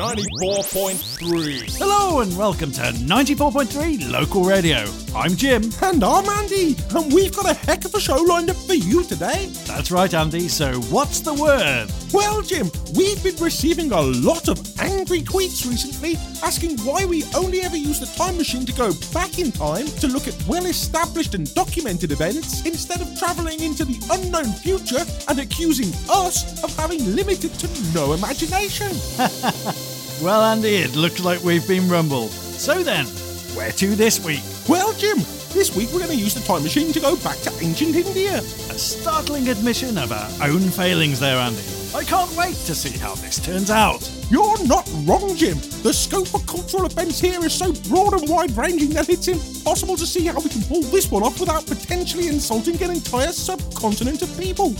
94.3. Hello and welcome to 94.3 Local Radio. I'm Jim. And I'm Andy, and we've got a heck of a show lined up for you today. That's right, Andy. So, what's the word? Well, Jim, we've been receiving a lot of angry tweets recently asking why we only ever use the time machine to go back in time to look at well established and documented events instead of travelling into the unknown future and accusing us of having limited to no imagination. Well, Andy, it looks like we've been rumbled. So then, where to this week? well, Jim, this week we're going to use the time machine to go back to ancient India. A startling admission of our own failings there, Andy. I can't wait to see how this turns out. You're not wrong, Jim. The scope of cultural events here is so broad and wide ranging that it's impossible to see how we can pull this one off without potentially insulting an entire subcontinent of people.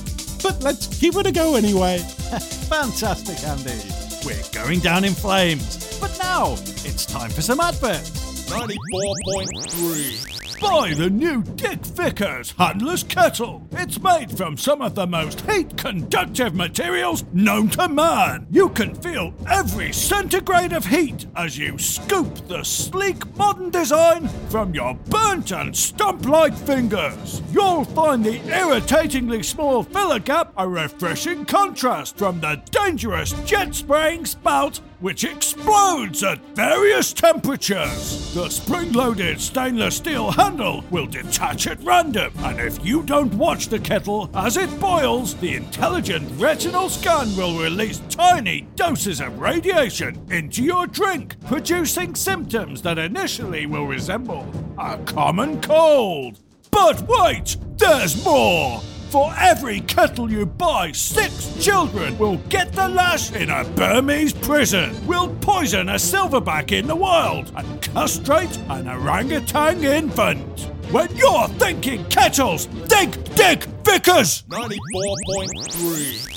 But let's give it a go anyway. Fantastic, Andy. We're going down in flames. But now, it's time for some adverts. 94.3. Buy the new Dick Vickers Handless Kettle. It's made from some of the most heat conductive materials known to man. You can feel every centigrade of heat as you scoop the sleek modern design from your burnt and stump like fingers. You'll find the irritatingly small filler gap a refreshing contrast from the dangerous jet spraying spout which explodes at various temperatures. The spring loaded stainless steel handle will detach at random, and if you don't watch the kettle as it boils, the intelligent retinal scan will release tiny doses of radiation into your drink, producing symptoms that initially will resemble a common cold. But wait, there's more! For every kettle you buy, six children will get the lash in a Burmese prison. We'll poison a silverback in the wild and castrate an orangutan infant. When you're thinking kettles, think Dick Vickers! 94.3.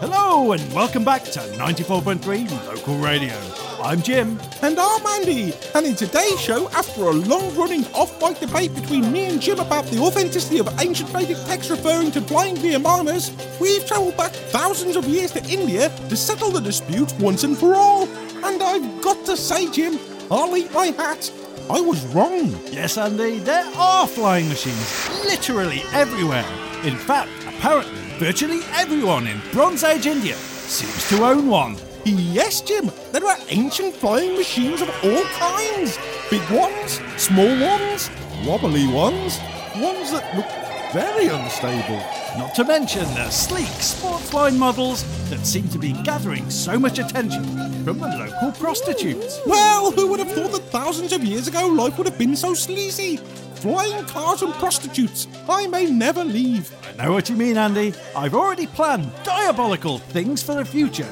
Hello and welcome back to 94.3 Local Radio. I'm Jim. And I'm Andy. And in today's show, after a long running off mic debate between me and Jim about the authenticity of ancient Vedic texts referring to flying Vimanas, we've travelled back thousands of years to India to settle the dispute once and for all. And I've got to say, Jim, I'll eat my hat. I was wrong. Yes, Andy, there are flying machines literally everywhere. In fact, apparently, virtually everyone in Bronze Age India seems to own one. Yes, Jim, there are ancient flying machines of all kinds. Big ones, small ones, wobbly ones, ones that look very unstable. Not to mention the sleek sports line models that seem to be gathering so much attention from the local prostitutes. Well, who would have thought that thousands of years ago life would have been so sleazy? Flying cars and prostitutes. I may never leave. I know what you mean, Andy. I've already planned diabolical things for the future.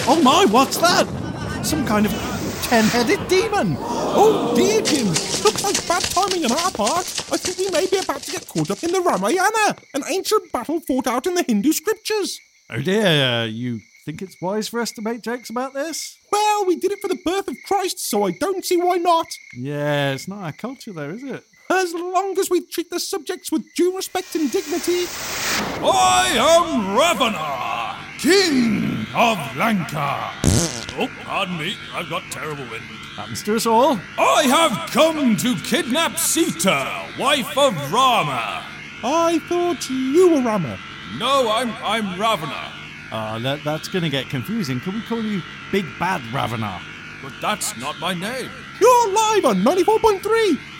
And, oh my, what's that? Some kind of ten headed demon. Oh dear, Jim. Looks like bad timing on our part. I think we may be about to get caught up in the Ramayana, an ancient battle fought out in the Hindu scriptures. Oh dear, uh, you think it's wise for us to make jokes about this? Well, we did it for the birth of Christ, so I don't see why not. Yeah, it's not our culture though, is it? As long as we treat the subjects with due respect and dignity. I am Ravana, King of Lanka. Oh, pardon me, I've got terrible wind. Happens to us all. I have come to kidnap Sita, wife of Rama. I thought you were Rama. No, I'm I'm Ravana, Ah, that, that's going to get confusing. Can we call you Big Bad Ravana? but that's not my name. You're live on 94.3.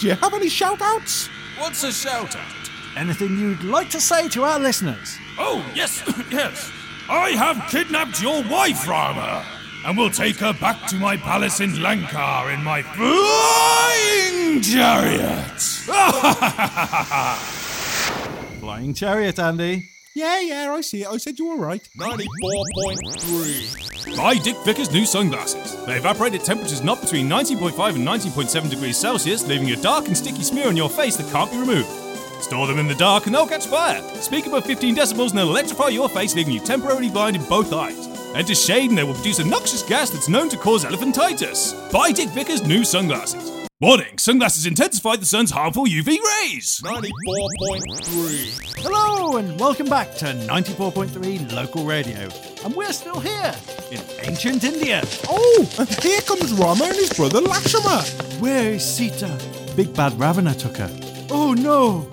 Do you have any shout outs? What's a shout out? Anything you'd like to say to our listeners? Oh, yes, yes. I have kidnapped your wife, Rama, and will take her back to my palace in Lanka in my flying chariot. Flying chariot, Andy. Yeah, yeah, I see it. I said you were right. 94.3. Buy Dick Vickers new sunglasses. They evaporate at temperatures not between 19.5 and 19.7 degrees Celsius, leaving a dark and sticky smear on your face that can't be removed. Store them in the dark and they'll catch fire. Speak above 15 decibels and they'll electrify your face, leaving you temporarily blind in both eyes. Enter shade and they will produce a noxious gas that's known to cause elephantitis. Buy Dick Vickers new sunglasses. Warning, sunglasses intensify the sun's harmful UV rays. 94.3. Hello, and welcome back to 94.3 Local Radio. And we're still here in ancient India. Oh, and here comes Rama and his brother Lakshma. Where is Sita? Big bad Ravana took her. Oh no!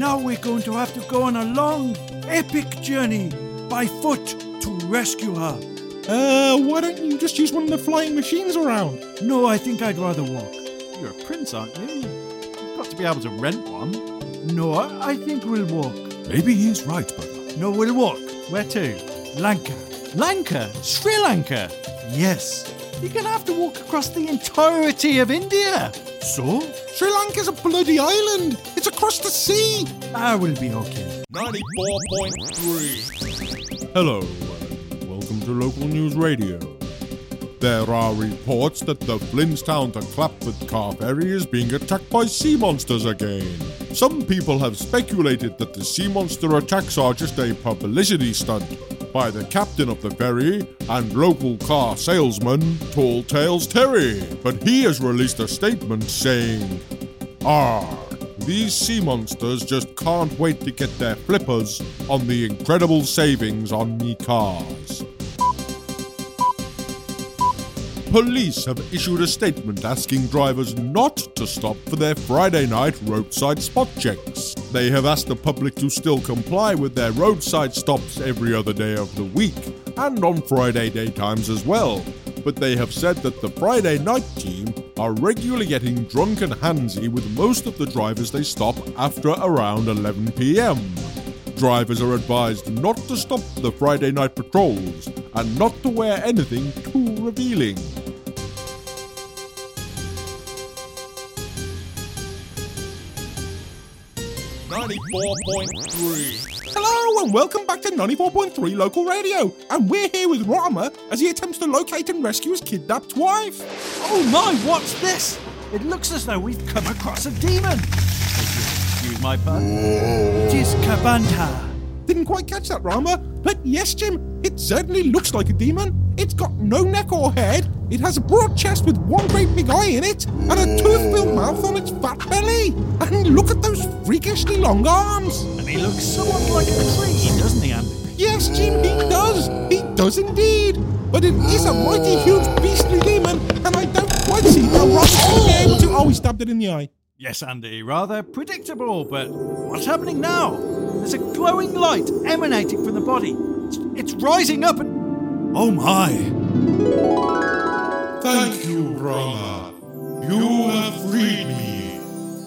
Now we're going to have to go on a long, epic journey by foot to rescue her. Uh, why don't you just use one of the flying machines around? No, I think I'd rather walk. You're a prince, aren't you? You've got to be able to rent one. No, I I think we'll walk. Maybe he's right, brother. No, we'll walk. Where to? Lanka. Lanka? Sri Lanka? Yes. You're going to have to walk across the entirety of India. So? Sri Lanka's a bloody island. Across the sea. I will be okay. 94.3. Hello, welcome to Local News Radio. There are reports that the Flintstown to Clapford car ferry is being attacked by sea monsters again. Some people have speculated that the sea monster attacks are just a publicity stunt by the captain of the ferry and local car salesman Tall Tales Terry. But he has released a statement saying, Ah, these sea monsters just can't wait to get their flippers on the incredible savings on me cars. Police have issued a statement asking drivers not to stop for their Friday night roadside spot checks. They have asked the public to still comply with their roadside stops every other day of the week and on Friday daytimes as well. But they have said that the Friday night team are regularly getting drunk and handsy with most of the drivers they stop after around 11 pm. Drivers are advised not to stop the Friday night patrols and not to wear anything too revealing. Ninety-four point three. Hello and welcome back to 94.3 Local Radio. And we're here with Rama as he attempts to locate and rescue his kidnapped wife. Oh my, what's this? It looks as though we've come across a demon. Excuse my pun. It is Kabanta. Didn't quite catch that, Rama. But yes, Jim, it certainly looks like a demon. It's got no neck or head. It has a broad chest with one great big eye in it, and a tooth-filled mouth on its fat belly. And look at those freakishly long arms. And he looks somewhat like a tree, doesn't he, Andy? Yes, Jim, he does. He does indeed. But it is a mighty huge beastly demon, and I don't quite see how Rama's going be able to. Oh, he stabbed it in the eye. Yes, Andy, rather predictable, but what's happening now? There's a glowing light emanating from the body. It's, rising up and. Oh my! Thank you, Rama. You have freed me.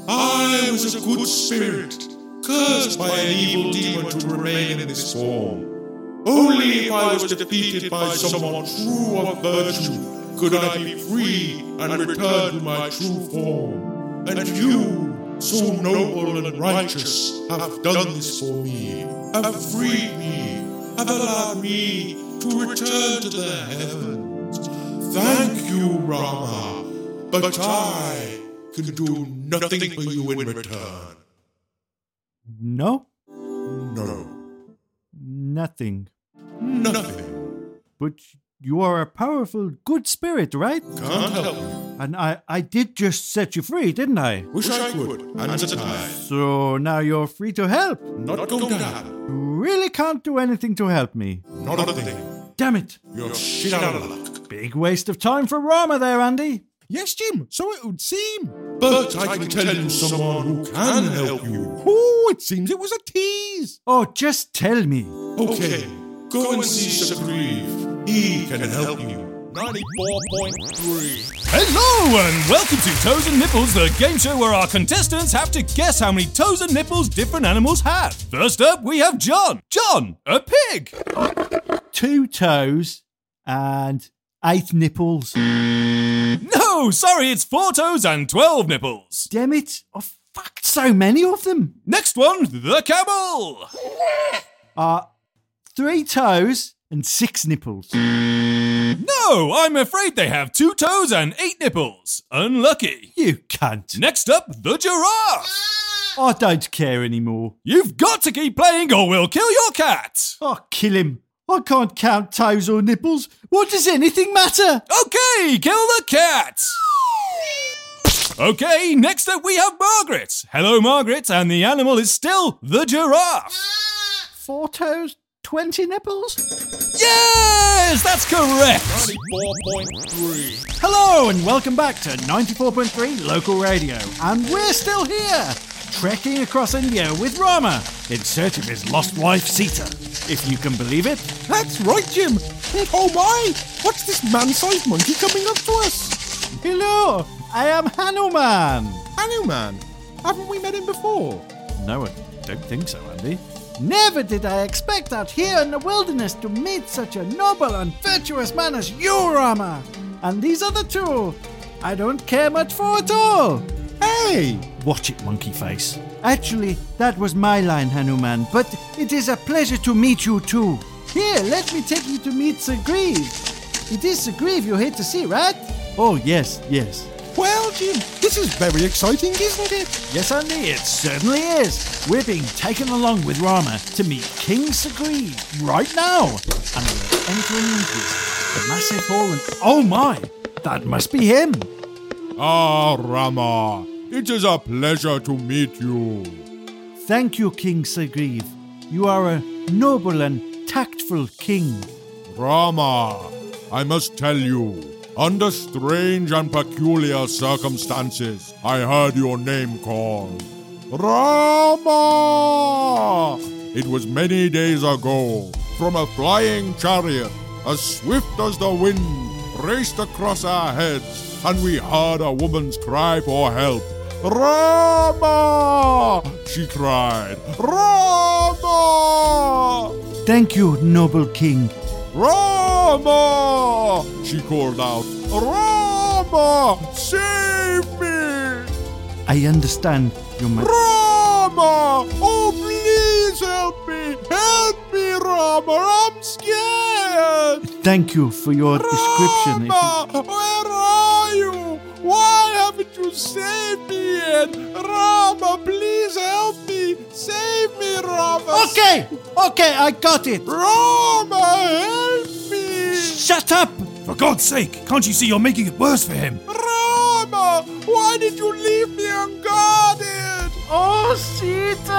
I was a good spirit, cursed by an evil demon to remain in this form. Only if I was defeated by someone true of virtue could I be free and return to my true form. And you, so noble and righteous, have done this for me, have freed me, have allowed me to return to the heavens. Thank you, Rama, but I can do nothing for you in return. No? No, Nothing. nothing. But you are a powerful, good spirit, right? Can't help you. And I, I did just set you free, didn't I? Wish I could, and. So now you're free to help. Not go down. You really can't do anything to help me. Not a thing. Damn it. You're shit out of luck. Big waste of time for Rama there, Andy. Yes, Jim, so it would seem. But I can tell you someone who can help you. Oh, it seems it was a tease. Oh, just tell me. Okay, go and see Sagriv. He can help you. 94.3. Hello and welcome to Toes and Nipples, the game show where our contestants have to guess how many toes and nipples different animals have. First up, we have John. John, a pig. Two toes and eight nipples. No, sorry, it's four toes and 12 nipples. Damn it. Oh, fuck, so many of them. Next one, the camel. Uh, three toes and six nipples. No, I'm afraid they have two toes and eight nipples. Unlucky. You can't. Next up, the giraffe. I don't care anymore. You've got to keep playing or we'll kill your cat. Oh, kill him. I can't count toes or nipples. What does anything matter? Okay, kill the cat. Okay, next up we have Margaret. Hello, Margaret, and the animal is still the giraffe. Four toes, 20 nipples? Yes, that's correct. 94.3. Hello, and welcome back to 94.3 Local Radio. And we're still here, trekking across India with Rama in search of his lost wife Sita. If you can believe it, That's right, Jim. Oh my, what's this man-sized monkey coming up to us? hello, I am Hanuman. Hanuman. Haven't we met him before? No, I don't think so, Andy. Never did I expect out here in the wilderness to meet such a noble and virtuous man as you, Rama. And these other two, I don't care much for at all. Hey! Watch it, monkey face. Actually, that was my line, Hanuman, but it is a pleasure to meet you too. Here, let me take you to meet Sir Grieve. It is Sir Grieve you're here to see, right? Oh, yes, yes. Well, Jim, this is very exciting, isn't it? Yes, Andy, it certainly is. We're being taken along with Rama to meet King Sagreed right now. And we're entering into the massive hall and... Oh my! That must be him. Ah, Rama, it is a pleasure to meet you. Thank you, King Sagreed. You are a noble and tactful king. Rama, I must tell you, under strange and peculiar circumstances, I heard your name called. Rama! It was many days ago, from a flying chariot, as swift as the wind, raced across our heads, and we heard a woman's cry for help. Rama! She cried. Rama! Thank you, noble king. Rama! She called out, Rama! Save me! I understand your ma- Rama! Oh, please help me! Help me, Rama! I'm scared! Thank you for your description. If you- Rama! Where are you? Why haven't you saved me yet? Rama, please help me! Save me, Rama! Okay, okay, I got it. Rama! Shut up. For God's sake, can't you see you're making it worse for him? Rama! Why did you leave me unguarded? Oh, Sita.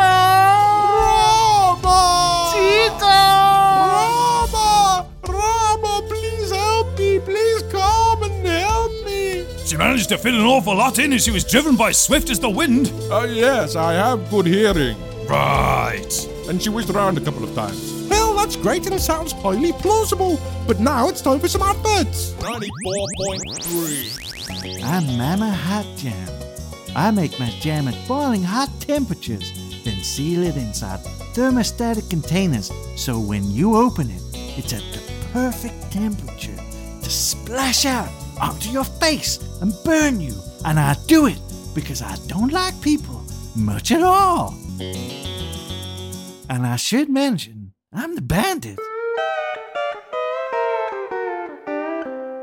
Rama! Sita. Rama! Rama, please help me! Please come and help me! She managed to fit an awful lot in as she was driven by swift as the wind. Uh, yes, I have good hearing. Right. And she whizzed around a couple of times. That's great and sounds highly plausible. But now it's time for some adverts. 94.3. I'm Mama Hot Jam. I make my jam at boiling hot temperatures, then seal it inside thermostatic containers so when you open it, it's at the perfect temperature to splash out onto your face and burn you. And I do it because I don't like people much at all. And I should mention, I'm the bandit.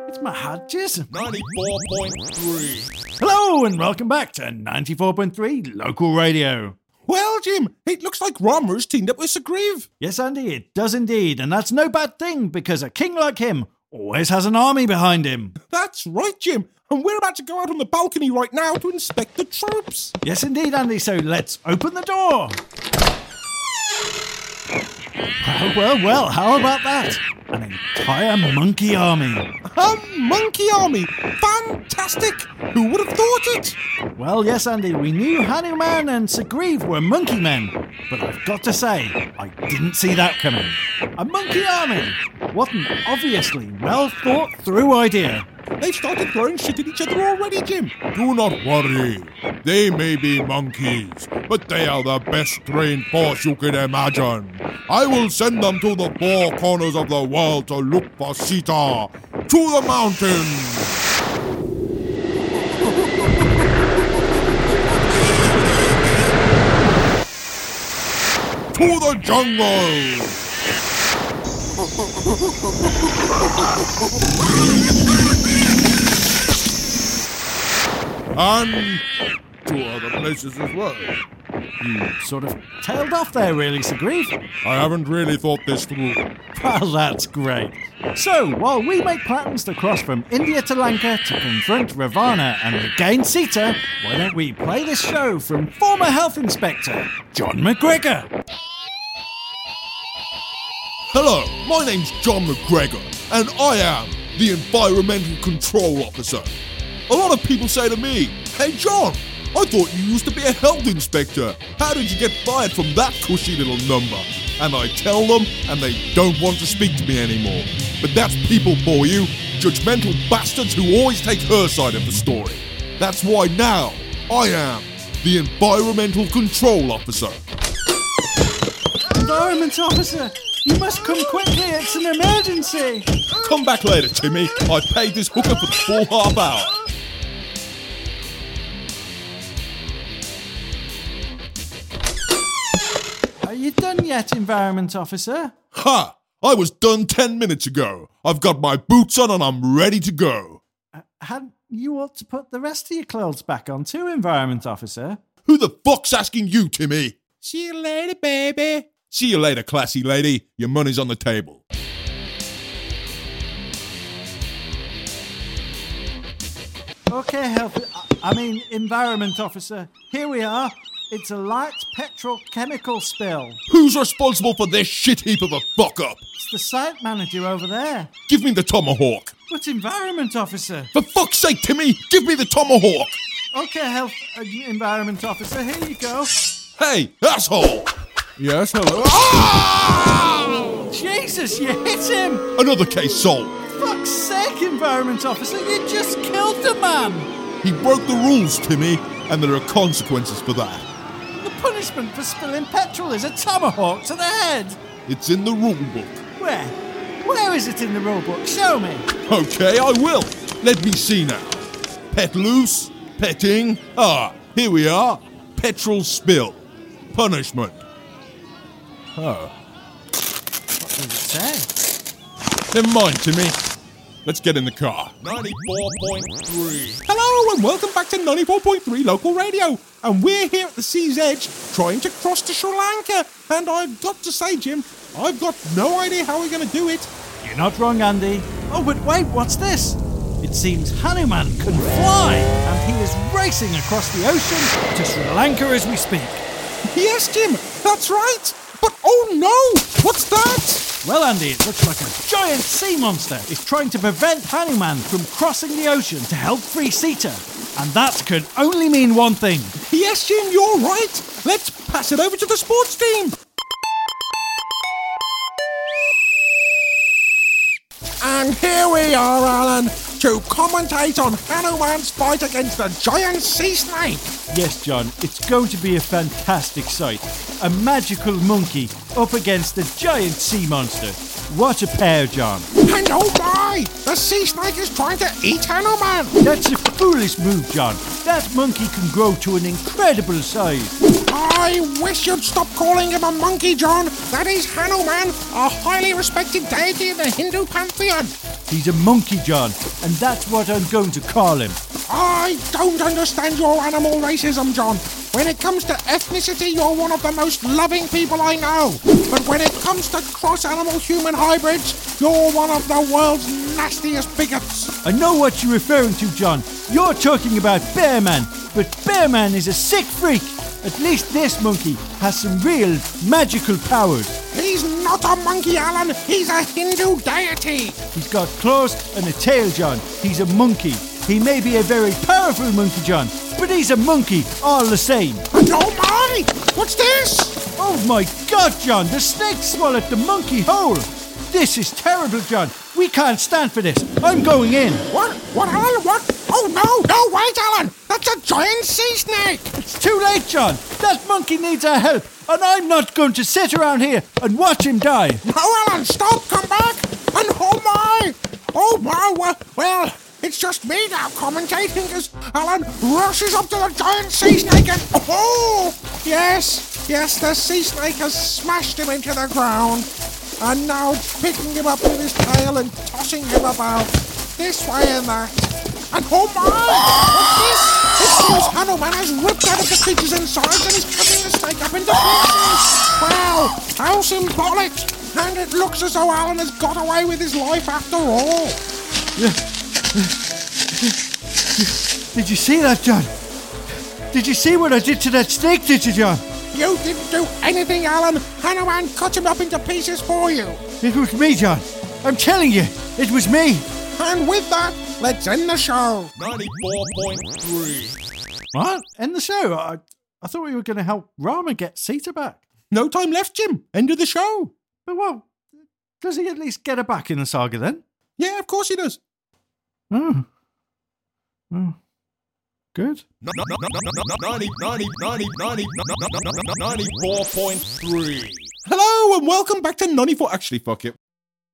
It's my hot jism. 94.3. Hello and welcome back to 94.3 Local Radio. Well, Jim, it looks like Rama's teamed up with Sir Grieve. Yes, Andy, it does indeed, and that's no bad thing because a king like him always has an army behind him. That's right, Jim. And we're about to go out on the balcony right now to inspect the troops. Yes, indeed, Andy, so let's open the door. Well, well, well, how about that? An entire monkey army. A monkey army! Fantastic! Who would have thought it? Well, yes, Andy, we knew Hanuman and Sagreeve were monkey men, but I've got to say, I didn't see that coming. A monkey army! What an obviously well thought through idea. They've started throwing shit at each other already, Jim. Do not worry. They may be monkeys, but they are the best trained force you can imagine. I will send them to the four corners of the world to look for Sita. To the mountains! to the jungle! and to other places as well. You sort of tailed off there, really, Sir Grief. I haven't really thought this through. Well, that's great. So, while we make plans to cross from India to Lanka to confront Ravana and regain Sita, why don't we play this show from former health inspector John McGregor? Hello, my name's John McGregor, and I am the Environmental Control Officer. A lot of people say to me, Hey John, I thought you used to be a health inspector. How did you get fired from that cushy little number? And I tell them, and they don't want to speak to me anymore. But that's people for you, judgmental bastards who always take her side of the story. That's why now I am the Environmental Control Officer. Environment officer, you must come quickly, it's an emergency. Come back later, Timmy. I paid this hooker for the full half hour. Yet, Environment officer? Ha! I was done 10 minutes ago. I've got my boots on and I'm ready to go. Uh, had you ought to put the rest of your clothes back on too, Environment officer. Who the fuck's asking you, Timmy? See you later, baby. See you later, classy lady. Your money's on the table. Okay, health. I mean, environment officer. Here we are. It's a light petrochemical spill. Who's responsible for this shit heap of a fuck up? It's the site manager over there. Give me the tomahawk. But environment officer. For fuck's sake, Timmy, give me the tomahawk. Okay, health uh, environment officer. Here you go. Hey, asshole. Yes, hello. Jesus, you hit him! Another case solved. Fuck's sake, environment officer. You just killed the man. He broke the rules, Timmy, and there are consequences for that. Punishment for spilling petrol is a tomahawk to the head. It's in the rule book. Where? Where is it in the rule book? Show me. Okay, I will. Let me see now. Pet loose, petting. Ah, here we are. Petrol spill. Punishment. Oh. What does it say? Never mind, Timmy. Let's get in the car. 94.3. Hello, and welcome back to 94.3 local radio. And we're here at the sea's edge trying to cross to Sri Lanka. And I've got to say, Jim, I've got no idea how we're going to do it. You're not wrong, Andy. Oh, but wait, what's this? It seems Hanuman can fly, and he is racing across the ocean to Sri Lanka as we speak. Yes, Jim, that's right. But oh no, what's that? Well, Andy, it looks like a giant sea monster is trying to prevent Hanuman from crossing the ocean to help free Sita. And that can only mean one thing. Yes, Jim, you're right. Let's pass it over to the sports team. And here we are, Alan, to commentate on Hanuman's fight against the giant sea snake. Yes, John, it's going to be a fantastic sight. A magical monkey up against a giant sea monster. What a pair, John. And oh my, the sea snake is trying to eat Hanuman. That's a foolish move, John. That monkey can grow to an incredible size. I wish you'd stop calling him a monkey, John. That is Hanuman, a highly respected deity in the Hindu pantheon. He's a monkey, John, and that's what I'm going to call him. I don't understand your animal racism, John. When it comes to ethnicity, you're one of the most loving people I know. But when it comes to cross animal human hybrids, you're one of the world's nastiest bigots. I know what you're referring to, John. You're talking about Bearman, but Bearman is a sick freak. At least this monkey has some real magical powers. He's not a monkey, Alan. He's a Hindu deity. He's got claws and a tail, John. He's a monkey. He may be a very powerful monkey, John, but he's a monkey all the same. Oh my! What's this? Oh my god, John, the snake swallowed the monkey whole. This is terrible, John. We can't stand for this. I'm going in. What? What, Alan? What? Oh no! No, wait, Alan! That's a giant sea snake! It's too late, John. That monkey needs our help, and I'm not going to sit around here and watch him die. No, Alan, stop! Come back! And oh my! Oh my! Well, well it's just me now commentating as Alan rushes up to the giant sea snake and oh! Yes, yes, the sea snake has smashed him into the ground. And now picking him up with his tail and tossing him about this way and that. And oh my! What's this? It seems Hanuman has ripped out of the creature's insides and is coming the snake up into pieces. Wow, how symbolic! And it looks as though Alan has got away with his life after all. Did you see that, John? Did you see what I did to that snake, did you, John? You didn't do anything, Alan. Hanuman cut him up into pieces for you. It was me, John. I'm telling you, it was me. And with that, let's end the show. 94.3. What? End the show? I, I thought we were going to help Rama get Sita back. No time left, Jim. End of the show. But well, does he at least get her back in the saga then? Yeah, of course he does. Oh. Oh. Good. 90, 90, 90, 90, 94.3. Hello and welcome back to 94. Actually, fuck it.